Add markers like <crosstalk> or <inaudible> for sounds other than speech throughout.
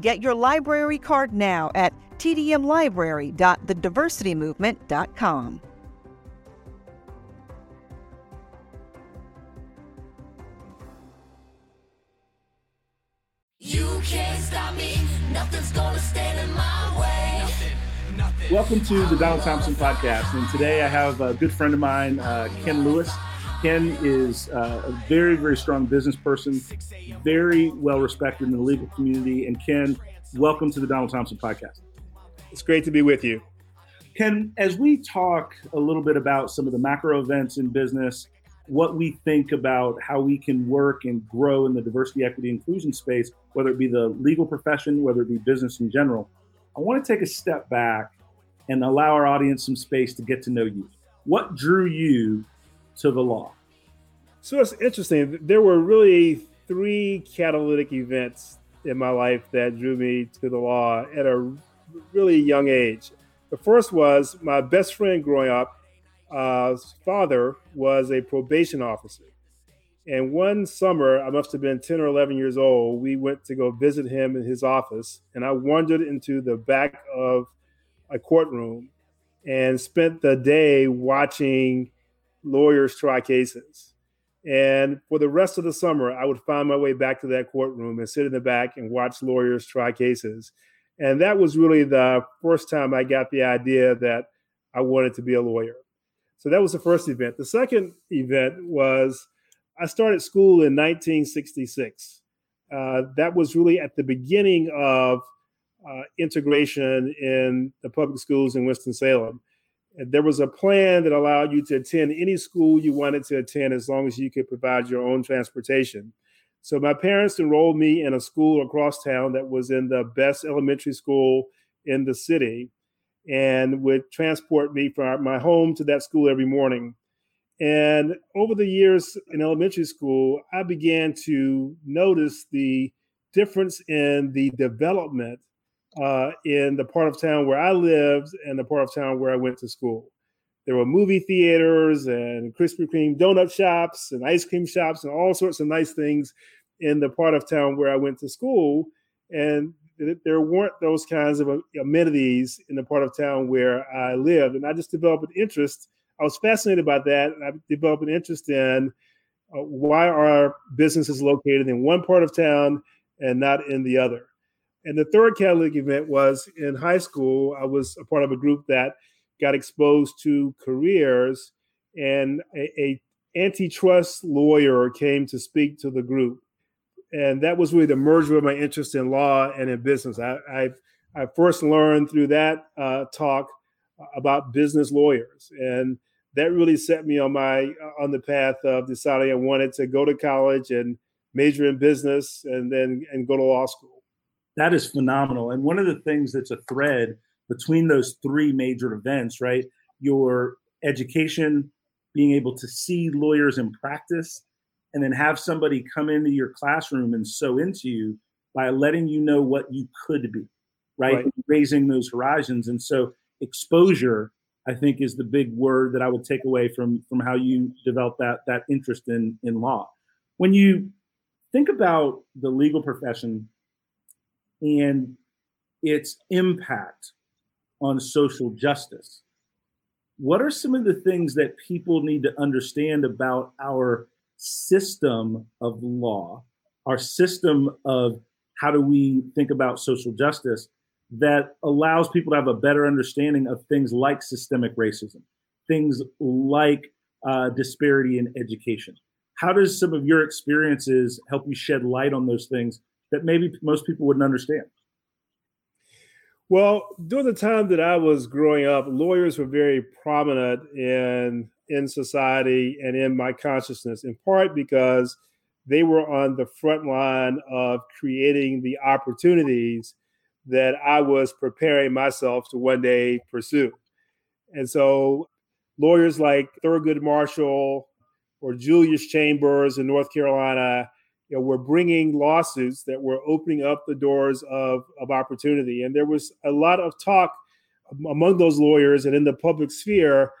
Get your library card now at tdmlibrary.thediversitymovement.com. You can't stop me, nothing's gonna stand in my way. Welcome to the Donald Thompson podcast. And today I have a good friend of mine, uh, Ken Lewis. Ken is uh, a very, very strong business person, very well respected in the legal community. And Ken, welcome to the Donald Thompson podcast. It's great to be with you. Ken, as we talk a little bit about some of the macro events in business, what we think about how we can work and grow in the diversity, equity, inclusion space, whether it be the legal profession, whether it be business in general, I want to take a step back and allow our audience some space to get to know you. What drew you to the law? So it's interesting. There were really three catalytic events in my life that drew me to the law at a really young age. The first was my best friend growing up. Uh, father was a probation officer. And one summer, I must have been 10 or 11 years old, we went to go visit him in his office. And I wandered into the back of a courtroom and spent the day watching lawyers try cases. And for the rest of the summer, I would find my way back to that courtroom and sit in the back and watch lawyers try cases. And that was really the first time I got the idea that I wanted to be a lawyer. So that was the first event. The second event was I started school in 1966. Uh, that was really at the beginning of uh, integration in the public schools in Winston-Salem. There was a plan that allowed you to attend any school you wanted to attend as long as you could provide your own transportation. So my parents enrolled me in a school across town that was in the best elementary school in the city and would transport me from my home to that school every morning. And over the years in elementary school, I began to notice the difference in the development uh, in the part of town where I lived and the part of town where I went to school. There were movie theaters and Krispy Kreme donut shops and ice cream shops and all sorts of nice things in the part of town where I went to school. And there weren't those kinds of amenities in the part of town where I lived. And I just developed an interest. I was fascinated by that. And I developed an interest in uh, why are businesses located in one part of town and not in the other. And the third catalytic event was in high school. I was a part of a group that got exposed to careers, and a, a antitrust lawyer came to speak to the group, and that was really the merger of my interest in law and in business. I I, I first learned through that uh, talk about business lawyers, and that really set me on my on the path of deciding I wanted to go to college and major in business, and then and go to law school that is phenomenal. And one of the things that's a thread between those three major events, right? Your education, being able to see lawyers in practice, and then have somebody come into your classroom and sew into you by letting you know what you could be, right? right. Raising those horizons. And so exposure, I think, is the big word that I would take away from from how you develop that that interest in in law. When you think about the legal profession and its impact on social justice. What are some of the things that people need to understand about our system of law, our system of how do we think about social justice that allows people to have a better understanding of things like systemic racism, things like uh, disparity in education? How does some of your experiences help you shed light on those things that maybe most people wouldn't understand? Well, during the time that I was growing up, lawyers were very prominent in in society and in my consciousness, in part because they were on the front line of creating the opportunities that I was preparing myself to one day pursue. And so lawyers like Thurgood Marshall or Julius Chambers in North Carolina you know, were bringing lawsuits that were opening up the doors of, of opportunity. And there was a lot of talk among those lawyers and in the public sphere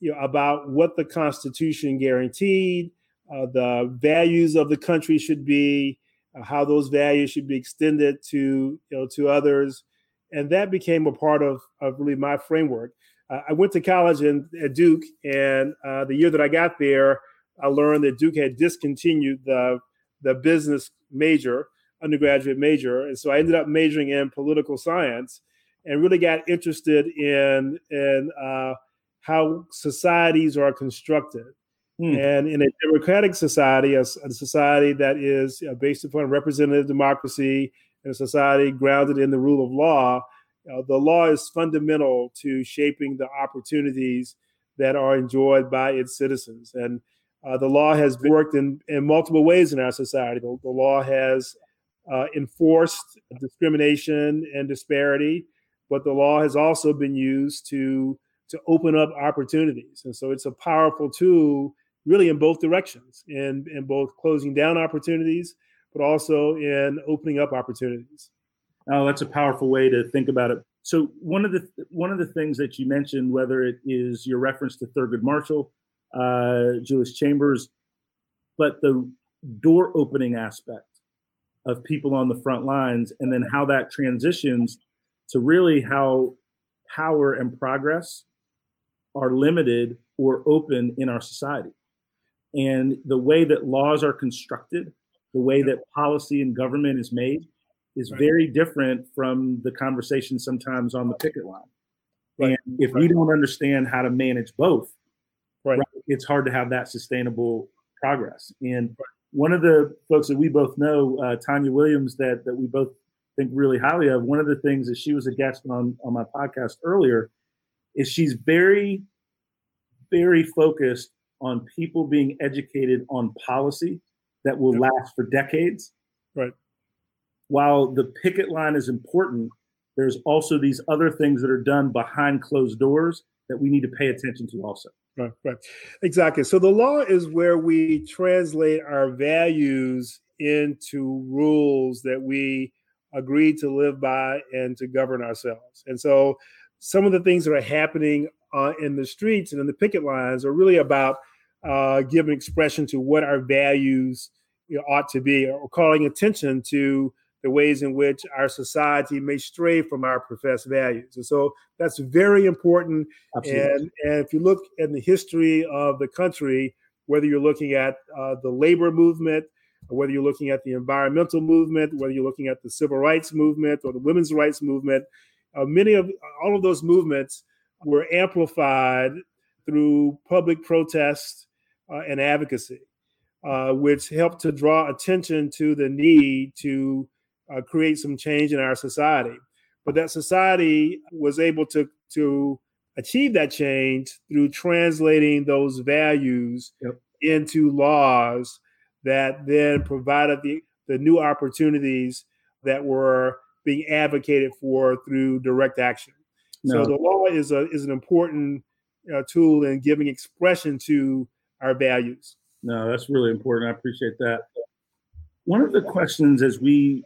you know, about what the Constitution guaranteed, uh, the values of the country should be, uh, how those values should be extended to you know to others, and that became a part of, of really my framework. Uh, I went to college in, at Duke, and uh, the year that I got there, I learned that Duke had discontinued the the business major, undergraduate major, and so I ended up majoring in political science, and really got interested in in uh, how societies are constructed. Hmm. And in a democratic society, a, a society that is uh, based upon representative democracy, and a society grounded in the rule of law, uh, the law is fundamental to shaping the opportunities that are enjoyed by its citizens. And uh, the law has worked in, in multiple ways in our society. The, the law has uh, enforced discrimination and disparity, but the law has also been used to to open up opportunities. And so it's a powerful tool, really, in both directions, in in both closing down opportunities, but also in opening up opportunities. Oh, that's a powerful way to think about it. So one of the one of the things that you mentioned, whether it is your reference to Thurgood Marshall uh, Julius Chambers, but the door opening aspect of people on the front lines, and then how that transitions to really how power and progress are limited or open in our society. And the way that laws are constructed, the way that policy and government is made, is right. very different from the conversation sometimes on the picket line. Right. And if right. we don't understand how to manage both. It's hard to have that sustainable progress. And one of the folks that we both know, uh, Tanya Williams, that that we both think really highly of. One of the things that she was a guest on on my podcast earlier is she's very, very focused on people being educated on policy that will last for decades. Right. While the picket line is important, there's also these other things that are done behind closed doors that we need to pay attention to also. Right, right. Exactly. So the law is where we translate our values into rules that we agree to live by and to govern ourselves. And so some of the things that are happening uh, in the streets and in the picket lines are really about uh, giving expression to what our values ought to be or calling attention to the ways in which our society may stray from our professed values. And so that's very important. And, and if you look in the history of the country, whether you're looking at uh, the labor movement, whether you're looking at the environmental movement, whether you're looking at the civil rights movement or the women's rights movement, uh, many of all of those movements were amplified through public protest uh, and advocacy, uh, which helped to draw attention to the need to uh, create some change in our society. But that society was able to to achieve that change through translating those values yep. into laws that then provided the, the new opportunities that were being advocated for through direct action. No. So the law is a is an important uh, tool in giving expression to our values. No, that's really important. I appreciate that. One of the questions as we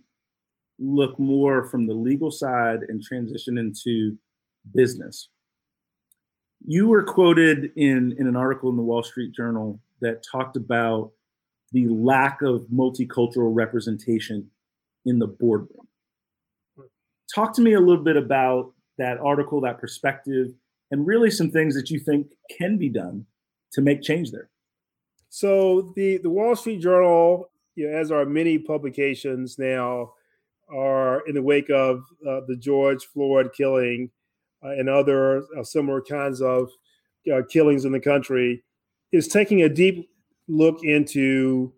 look more from the legal side and transition into business. You were quoted in, in an article in the Wall Street Journal that talked about the lack of multicultural representation in the boardroom. Talk to me a little bit about that article, that perspective, and really some things that you think can be done to make change there. So the the Wall Street Journal, you know, as are many publications now, are in the wake of uh, the George Floyd killing uh, and other uh, similar kinds of uh, killings in the country, is taking a deep look into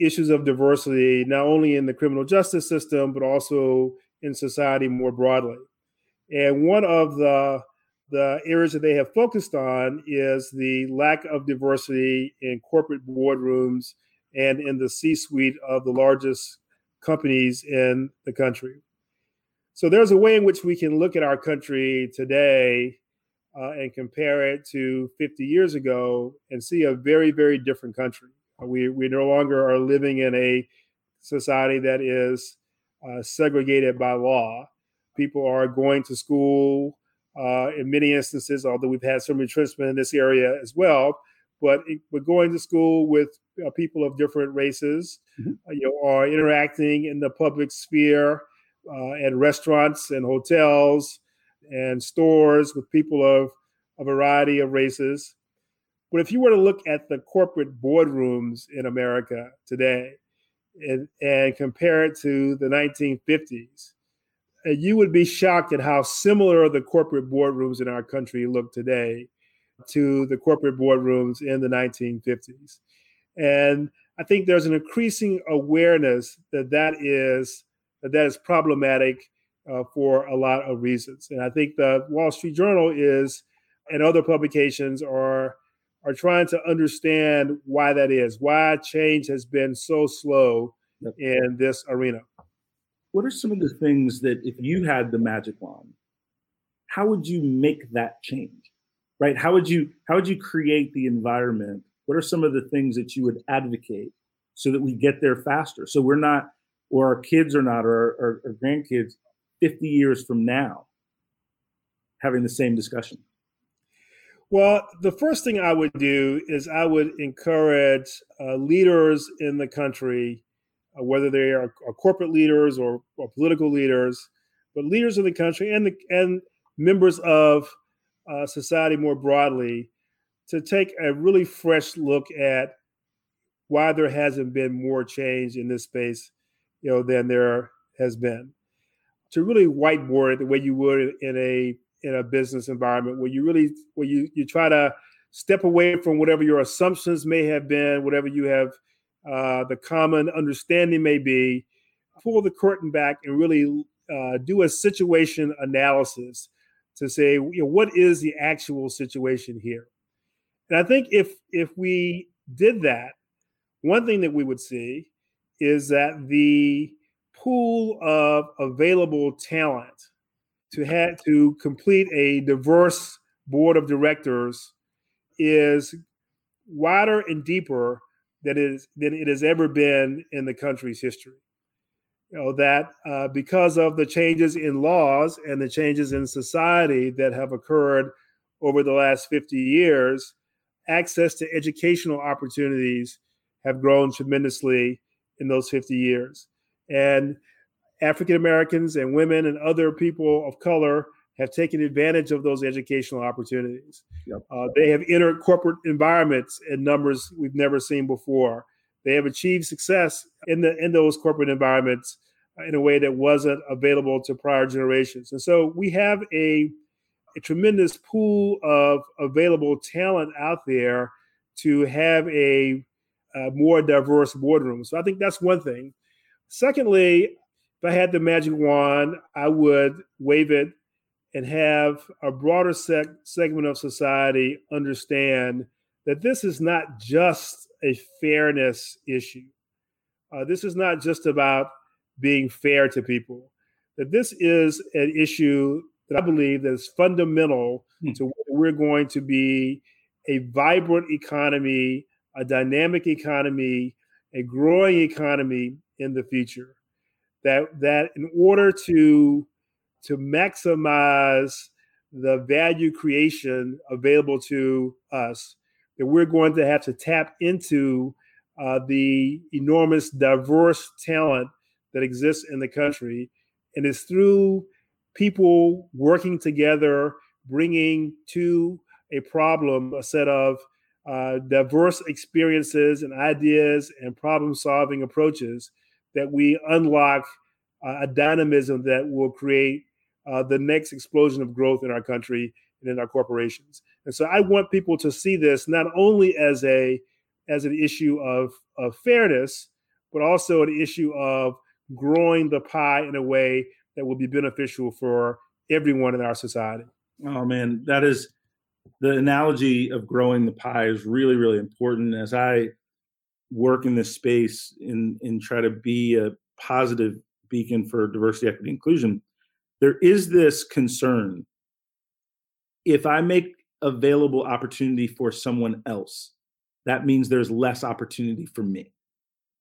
issues of diversity, not only in the criminal justice system, but also in society more broadly. And one of the the areas that they have focused on is the lack of diversity in corporate boardrooms and in the C-suite of the largest companies in the country. So there's a way in which we can look at our country today uh, and compare it to 50 years ago and see a very, very different country. We, we no longer are living in a society that is uh, segregated by law. People are going to school uh, in many instances, although we've had some retrenchment in this area as well. But we're going to school with uh, people of different races, mm-hmm. Uh, you know, are interacting in the public sphere uh, at restaurants and hotels and stores with people of a variety of races. But if you were to look at the corporate boardrooms in America today and, and compare it to the 1950s, uh, you would be shocked at how similar the corporate boardrooms in our country look today to the corporate boardrooms in the 1950s. And I think there's an increasing awareness that that is that, that is problematic uh, for a lot of reasons. And I think the Wall Street Journal is and other publications are are trying to understand why that is, why change has been so slow yep. in this arena. What are some of the things that if you had the magic wand, how would you make that change? Right? How would you how would you create the environment? What are some of the things that you would advocate so that we get there faster? So we're not, or our kids are not, or our, our grandkids 50 years from now having the same discussion. Well, the first thing I would do is I would encourage uh, leaders in the country, uh, whether they are, are corporate leaders or, or, political leaders, but leaders in the country and the, and members of uh, society more broadly, to take a really fresh look at why there hasn't been more change in this space, you know, than there has been. To really whiteboard it the way you would in a in a business environment where you really where you you try to step away from whatever your assumptions may have been, whatever you have uh, the common understanding may be, pull the curtain back and really uh, do a situation analysis to say, you know, what is the actual situation here? And I think if if we did that, one thing that we would see is that the pool of available talent to have to complete a diverse board of directors is wider and deeper than it, is, than it has ever been in the country's history. You know, that uh, because of the changes in laws and the changes in society that have occurred over the last 50 years, access to educational opportunities have grown tremendously in those 50 years. And African Americans and women and other people of color have taken advantage of those educational opportunities. Yep. Uh, they have entered corporate environments in numbers we've never seen before. They have achieved success in the in those corporate environments uh, in a way that wasn't available to prior generations. And so we have a, a tremendous pool of available talent out there to have a, a more diverse boardroom. So I think that's one thing. Secondly, if I had the magic wand, I would wave it and have a broader sec- segment of society understand that this is not just a fairness issue. Uh, this is not just about being fair to people. That this is an issue that I believe that is fundamental hmm. to whether we're going to be a vibrant economy, a dynamic economy, a growing economy in the future that that in order to to maximize the value creation available to us that we're going to have to tap into uh, the enormous diverse talent that exists in the country. And it's through people working together, bringing to a problem a set of uh, diverse experiences and ideas and problem solving approaches that we unlock uh, a dynamism that will create uh, the next explosion of growth in our country and in our corporations. And so I want people to see this not only as a as an issue of, of fairness, but also an issue of growing the pie in a way that will be beneficial for everyone in our society. Oh man, that is the analogy of growing the pie is really, really important as I work in this space and, and try to be a positive beacon for diversity, equity, inclusion. There is this concern if I make available opportunity for someone else, that means there's less opportunity for me.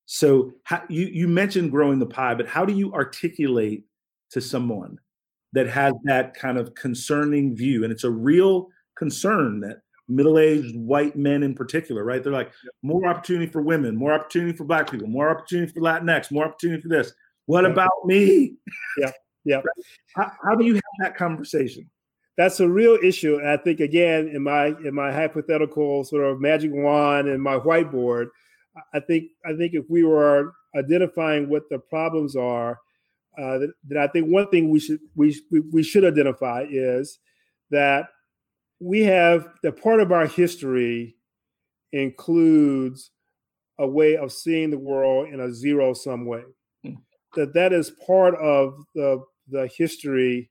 So how, you you mentioned growing the pie, but how do you articulate to someone that has that kind of concerning view, and it's a real concern that middle-aged white men in particular, right? They're like more opportunity for women, more opportunity for black people, more opportunity for Latinx, more opportunity for this. What about me? Yeah, yeah. <laughs> How, how do you have that conversation? That's a real issue. And I think again in my in my hypothetical sort of magic wand and my whiteboard, I think I think if we were identifying what the problems are, uh, that, that, I think one thing we should we, we should identify is that we have the part of our history includes a way of seeing the world in a zero sum way. Mm. That that is part of the the history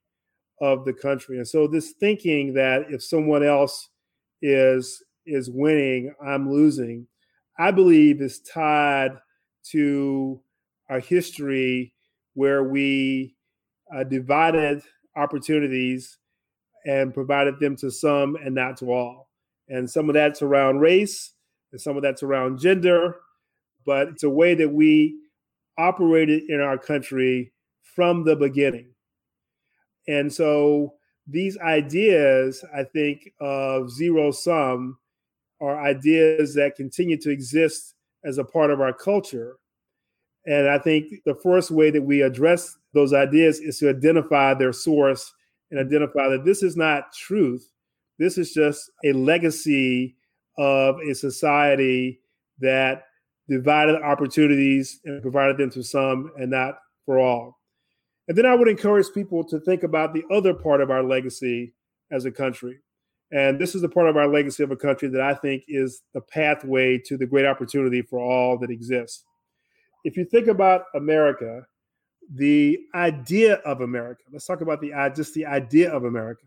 of the country. And so this thinking that if someone else is is winning, I'm losing, I believe is tied to our history where we uh, divided opportunities and provided them to some and not to all. And some of that's around race, and some of that's around gender, but it's a way that we operated in our country from the beginning. And so these ideas, I think, of zero sum are ideas that continue to exist as a part of our culture. And I think the first way that we address those ideas is to identify their source and identify that this is not truth. This is just a legacy of a society that divided opportunities and provided them to some and not for all. And then I would encourage people to think about the other part of our legacy as a country. And this is the part of our legacy of a country that I think is the pathway to the great opportunity for all that exists. If you think about America, the idea of America, let's talk about the uh, just the idea of America.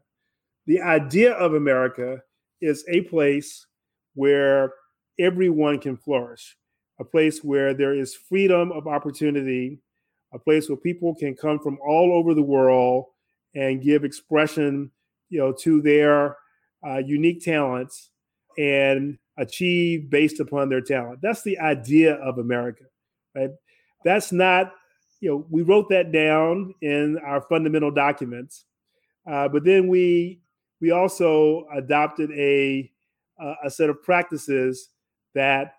The idea of America is a place where everyone can flourish, a place where there is freedom of opportunity a place where people can come from all over the world and give expression, you know, to their uh, unique talents and achieve based upon their talent. That's the idea of America, right? That's not, you know, we wrote that down in our fundamental documents, uh, but then we we also adopted a a set of practices that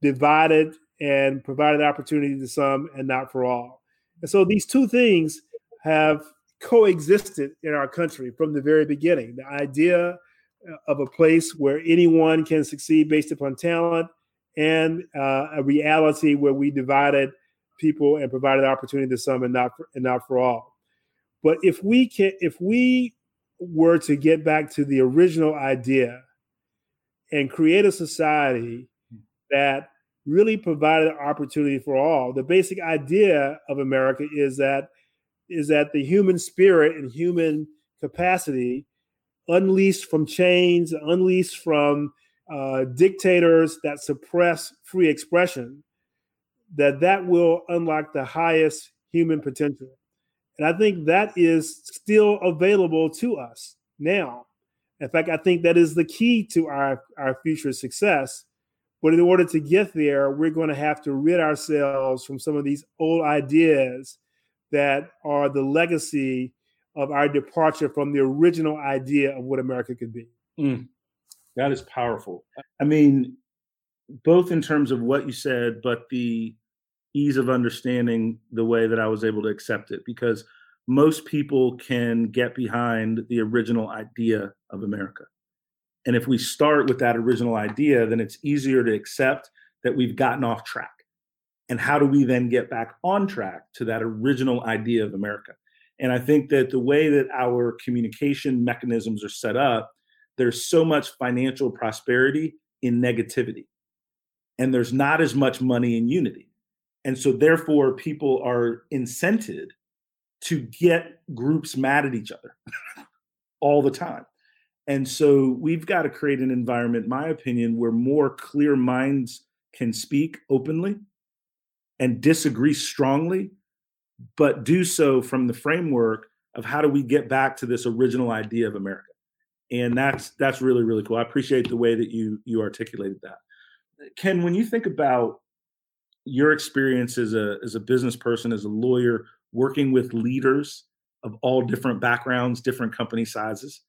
divided and provided opportunity to some and not for all. And so these two things have coexisted in our country from the very beginning. The idea uh, of a place where anyone can succeed based upon talent and uh, a reality where we divided people and provided opportunity to some and not for, and not for all. But if we can, if we were to get back to the original idea and create a society that really provided opportunity for all. The basic idea of America is that is that the human spirit and human capacity, unleashed from chains, unleashed from uh, dictators that suppress free expression, that that will unlock the highest human potential. And I think that is still available to us now. In fact, I think that is the key to our, our future success but in order to get there, we're going to have to rid ourselves from some of these old ideas that are the legacy of our departure from the original idea of what America could be. Mm, that is powerful. I mean, both in terms of what you said, but the ease of understanding the way that I was able to accept it because most people can get behind the original idea of America. And if we start with that original idea, then it's easier to accept that we've gotten off track. And how do we then get back on track to that original idea of America? And I think that the way that our communication mechanisms are set up, there's so much financial prosperity in negativity. And there's not as much money in unity. And so, therefore, people are incented to get groups mad at each other <laughs> all the time. And so we've got to create an environment, my opinion, where more clear minds can speak openly and disagree strongly, but do so from the framework of how do we get back to this original idea of America. And that's that's really really cool. I appreciate the way that you you articulated that. Ken, when you think about your experience as a as a business person, as a lawyer, working with leaders of all different backgrounds, different company sizes.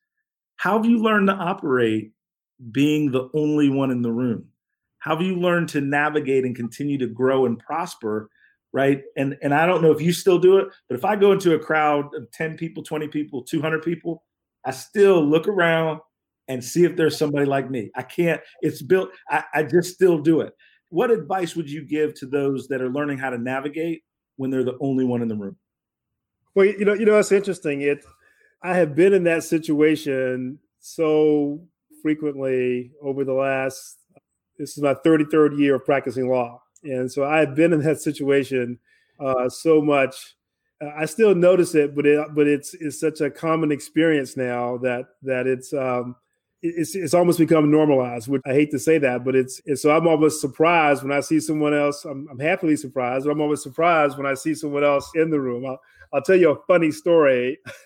How have you learned to operate being the only one in the room? How have you learned to navigate and continue to grow and prosper? Right. And and I don't know if you still do it, but if I go into a crowd of 10 people, 20 people, 200 people, I still look around and see if there's somebody like me. I can't, it's built, I, I just still do it. What advice would you give to those that are learning how to navigate when they're the only one in the room? Well, you know, you know, it's interesting. It, I have been in that situation so frequently over the last. This is my 33rd year of practicing law, and so I've been in that situation uh, so much. I still notice it, but it, but it's it's such a common experience now that that it's um, it's it's almost become normalized. Which I hate to say that, but it's, it's so I'm almost surprised when I see someone else. I'm, I'm happily surprised, but I'm always surprised when I see someone else in the room. I'll, I'll tell you a funny story, <laughs>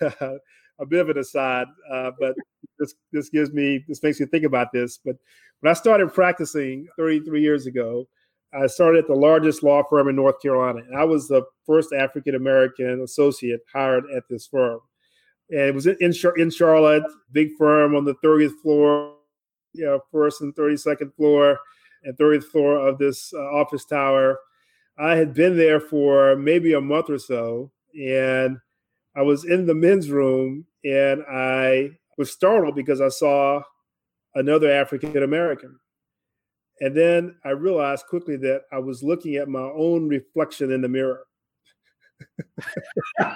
a bit of an aside, uh, but this this gives me this makes me think about this. But when I started practicing 33 years ago, I started at the largest law firm in North Carolina, and I was the first African American associate hired at this firm and it was in in Charlotte, big firm on the 30th floor, you know, first and 32nd floor, and 30th floor of this uh, office tower. I had been there for maybe a month or so, and I was in the men's room, and I was startled because I saw another African American. And then I realized quickly that I was looking at my own reflection in the mirror. <laughs>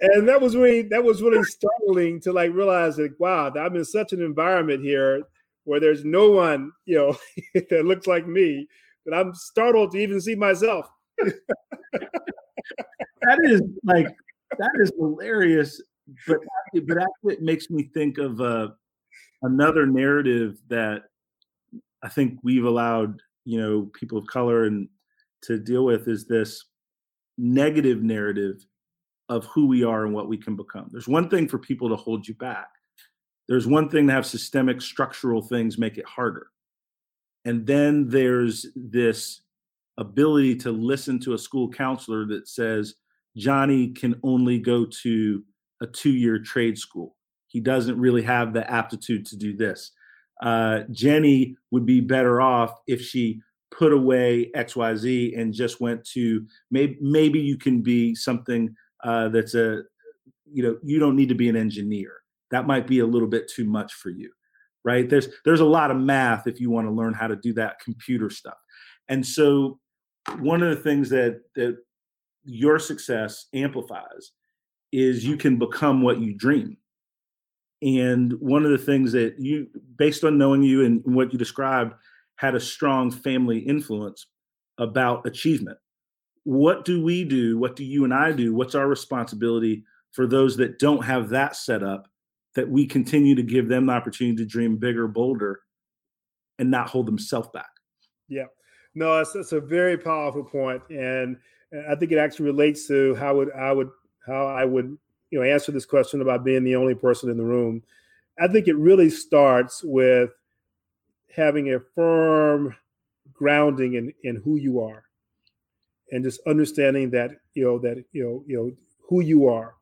and that was really that was really startling to like realize that wow, I'm in such an environment here where there's no one, you know, <laughs> that looks like me, that I'm startled to even see myself. <laughs> that is like that is hilarious, but but actually it makes me think of uh, another narrative that I think we've allowed you know people of color and to deal with is this negative narrative of who we are and what we can become. There's one thing for people to hold you back. There's one thing to have systemic structural things make it harder. And then there's this ability to listen to a school counselor that says Johnny can only go to a two year trade school. He doesn't really have the aptitude to do this. Uh, Jenny would be better off if she put away XYZ and just went to maybe maybe you can be something uh, that's a you know you don't need to be an engineer. That might be a little bit too much for you, right? There's there's a lot of math if you want to learn how to do that computer stuff. And so one of the things that that your success amplifies is you can become what you dream. And one of the things that you, based on knowing you and what you described, had a strong family influence about achievement. What do we do? What do you and I do? What's our responsibility for those that don't have that set up that we continue to give them the opportunity to dream bigger, bolder, and not hold themselves back? Yeah. No, that's, a very powerful point, and I think it actually relates to how would I would how I would you know answer this question about being the only person in the room. I think it really starts with having a firm grounding in, in who you are and just understanding that you know that you know you know who you are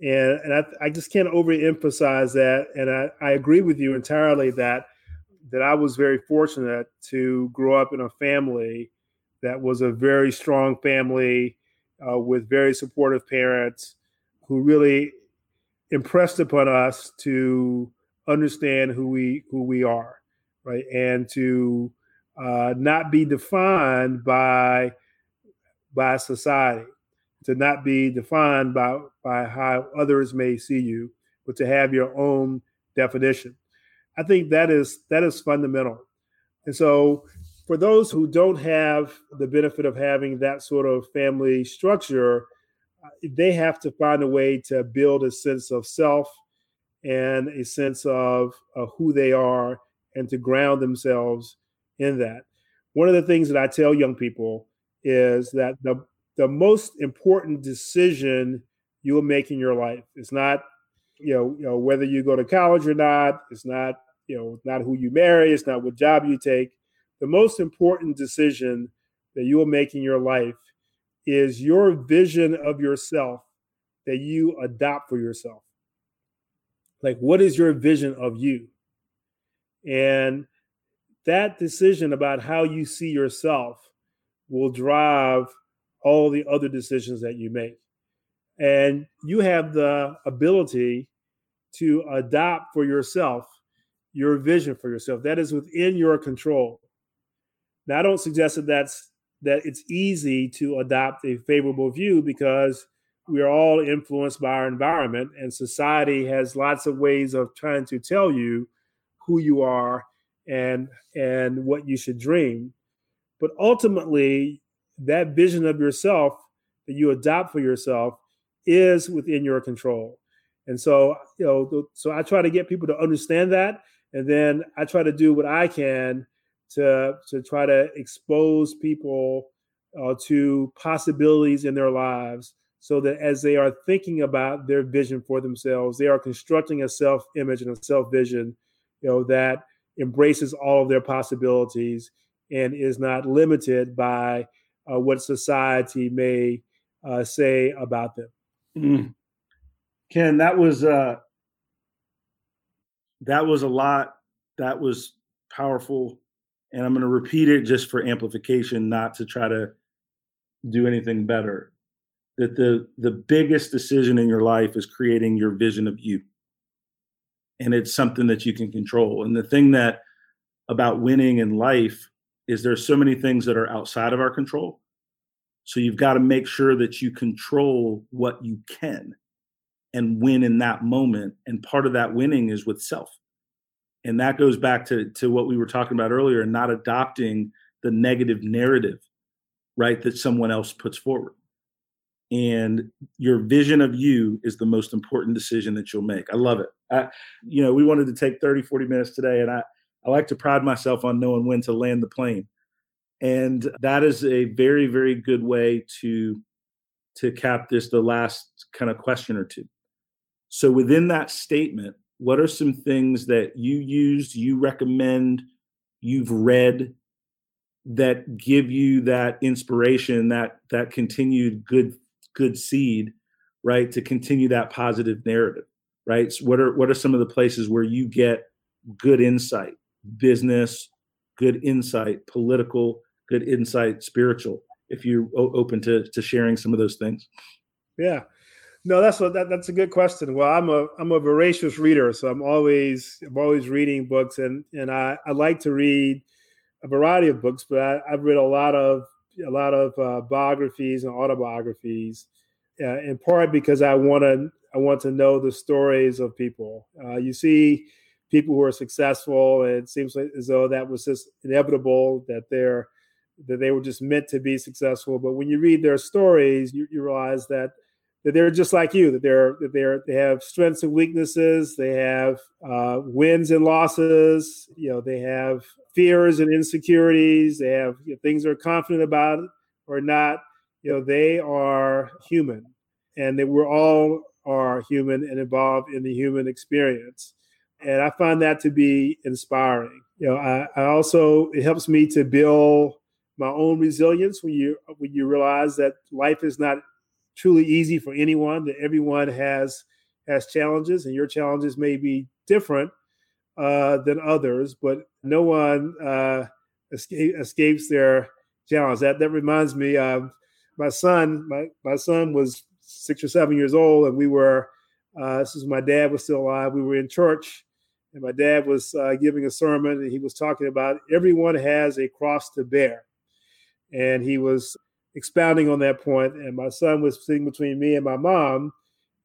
And, and I, I just can't overemphasize that. And I, I agree with you entirely that that I was very fortunate to grow up in a family that was a very strong family uh, with very supportive parents who really impressed upon us to understand who we who we are, right, and to uh, not be defined by by society, to not be defined by by how others may see you, but to have your own definition. I think that is that is fundamental. And so for those who don't have the benefit of having that sort of family structure, uh, they have to find a way to build a sense of self and a sense of uh, who they are and to ground themselves in that. One of the things that I tell young people is that the, the most important decision you will make in your life is not, you know, you know, whether you go to college or not. It's not, you know, not who you marry. It's not what job you take. The most important decision that you will make in your life is your vision of yourself that you adopt for yourself. Like, what is your vision of you? And that decision about how you see yourself will drive all the other decisions that you make. And you have the ability to adopt for yourself your vision for yourself. That is within your control. Now, I don't suggest that that's that it's easy to adopt a favorable view because we are all influenced by our environment, and society has lots of ways of trying to tell you who you are and and what you should dream. But ultimately, that vision of yourself that you adopt for yourself is within your control. And so, you know, so I try to get people to understand that, and then I try to do what I can to to try to expose people uh, to possibilities in their lives so that as they are thinking about their vision for themselves they are constructing a self image and a self vision you know that embraces all of their possibilities and is not limited by uh, what society may uh, say about them. Mm. Ken, that was uh, that was a lot. That was powerful, and I'm going to repeat it just for amplification, not to try to do anything better. That the the biggest decision in your life is creating your vision of you and it's something that you can control. And the thing that about winning in life is there's so many things that are outside of our control. So you've got to make sure that you control what you can and win in that moment. And part of that winning is with self. And that goes back to, to what we were talking about earlier, and not adopting the negative narrative, right, that someone else puts forward and your vision of you is the most important decision that you'll make. I love it. I, you know, we wanted to take 30, 40 minutes today, and I, I like to pride myself on knowing when to land the plane. And that is a very, very good way to to cap this the last kind of question or two. So within that statement, what are some things that you used, you recommend, you've read that give you that inspiration, that that continued good good seed, right, to continue that positive narrative, right? So what are what are some of the places where you get good insight, business, good insight, political, good insight, spiritual? If you're open to to sharing some of those things. Yeah. No, that's a, that, that's a good question. Well, I'm a I'm a voracious reader, so I'm always I'm always reading books, and and I, I like to read a variety of books, but I, have read a lot of a lot of uh, biographies and autobiographies, uh, in part because I want to I want to know the stories of people. Uh, you see people who are successful, and it seems like as though that was just inevitable that they're that they were just meant to be successful. But when you read their stories, you, you realize that that they're just like you that they're that they're they have strengths and weaknesses they have uh, wins and losses you know they have fears and insecurities they have you know, things they're confident about or not you know they are human and that we're all are human and involved in the human experience and i find that to be inspiring you know i, I also it helps me to build my own resilience when you when you realize that life is not truly easy for anyone. That everyone has has challenges, and your challenges may be different uh, than others, but no one uh, escape, escapes their challenge. That that reminds me of my son. My my son was six or seven years old, and we were. Uh, this is my dad was still alive. We were in church, and my dad was uh, giving a sermon, and he was talking about everyone has a cross to bear, and he was expounding on that point. And my son was sitting between me and my mom,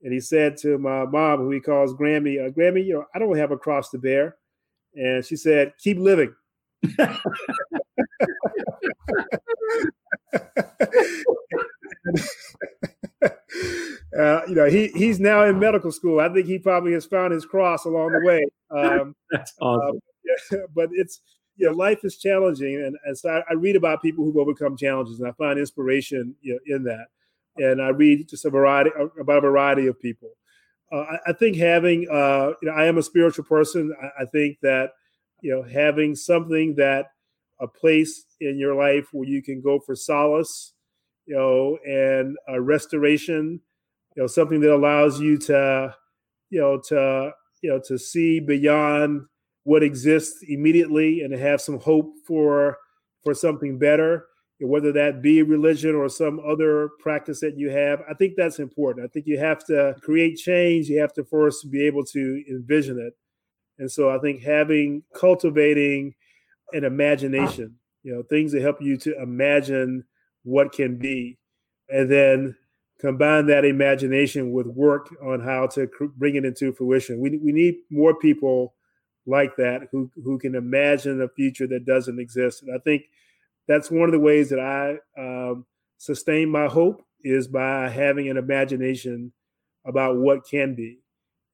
and he said to my mom, who he calls Grammy, uh, Grammy, you know, I don't have a cross to bear, and she said, "Keep living." <laughs> <laughs> uh, you know, he he's now in medical school. I think he probably has found his cross along the way. Um, <laughs> That's awesome. yeah, <laughs> but it's you know, life is challenging, and, and so I, I, read about people who've overcome challenges, and I find inspiration you know, in that. And I read just a variety about a variety of people. Uh, I, I, think having, uh, you know, I am a spiritual person. I, I think that you know, having something that a place in your life where you can go for solace, you know, and a restoration, you know, something that allows you to, you know, to, you know, to see beyond what exists immediately and to have some hope for for something better whether that be religion or some other practice that you have i think that's important. I think you have to create change. You have to first be able to envision it. And so I think having cultivating an imagination, you know, things that help you to imagine what can be, and then combine that imagination with work on how to bring it into fruition. We, we need more people like that who, who can imagine a future that doesn't exist. And I think that's one of the ways that I um, sustain my hope is by having an imagination about what can be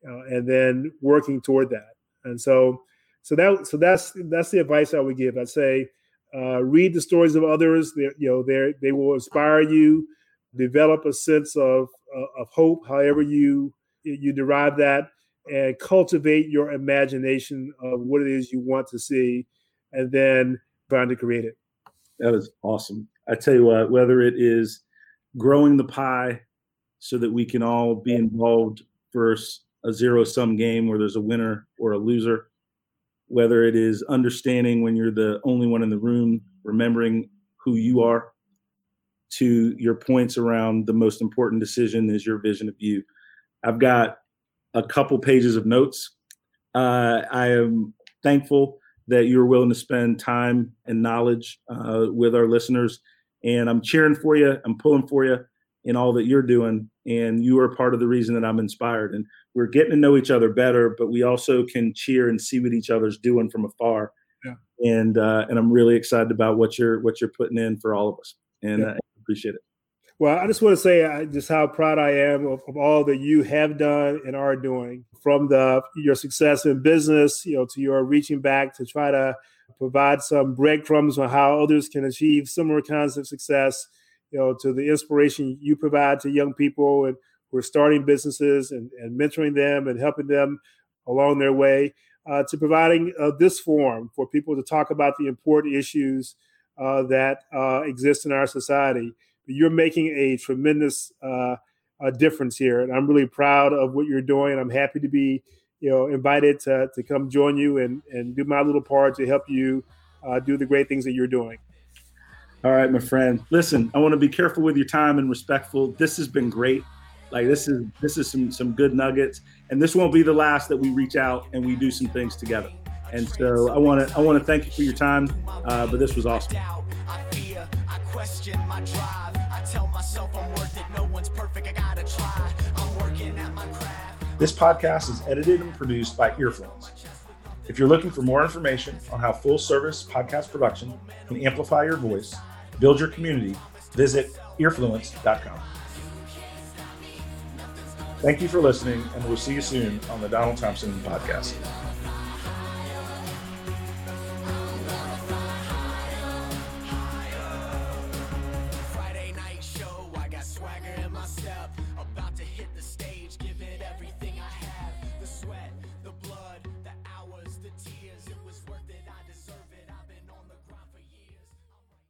uh, and then working toward that. And so, so that so that's that's the advice I would give. I'd say uh, read the stories of others. They're, you know, they they will inspire you. Develop a sense of uh, of hope, however you you derive that, and cultivate your imagination of what it is you want to see, and then trying to create it. That is awesome. I tell you what, whether it is growing the pie so that we can all be involved first a zero sum game where there's a winner or a loser, whether it is understanding when you're the only one in the room, remembering who you are, to your points around the most important decision is your vision of you. I've got a couple pages of notes. Uh, I am thankful that you're willing to spend time and knowledge uh, with our listeners. And I'm cheering for you. I'm pulling for you in all that you're doing. And you are part of the reason that I'm inspired. And we're getting to know each other better, but we also can cheer and see what each other's doing from afar. Yeah. And uh, and I'm really excited about what you're what you're putting in for all of us, and yeah. I appreciate it. Well, I just want to say uh, just how proud I am of, of, all that you have done and are doing, from the your success in business, you know, to your reaching back to try to provide some breadcrumbs on how others can achieve similar kinds of success, you know, to the inspiration you provide to young people and who are starting businesses and, and mentoring them and helping them along their way uh, to providing uh, this forum for people to talk about the important issues uh, that uh, exist in our society. You're making a tremendous uh, difference here, and I'm really proud of what you're doing. I'm happy to be, you know, invited to, to come join you and, and do my little part to help you uh, do the great things that you're doing. All right, my friend. Listen, I want to be careful with your time and respectful. This has been great. Like this is this is some some good nuggets, and this won't be the last that we reach out and we do some things together. And so I want to I want to thank you for your time, uh, but this was awesome. This podcast is edited and produced by Earfluence. If you're looking for more information on how full service podcast production can amplify your voice, build your community, visit earfluence.com. Thank you for listening, and we'll see you soon on the Donald Thompson Podcast.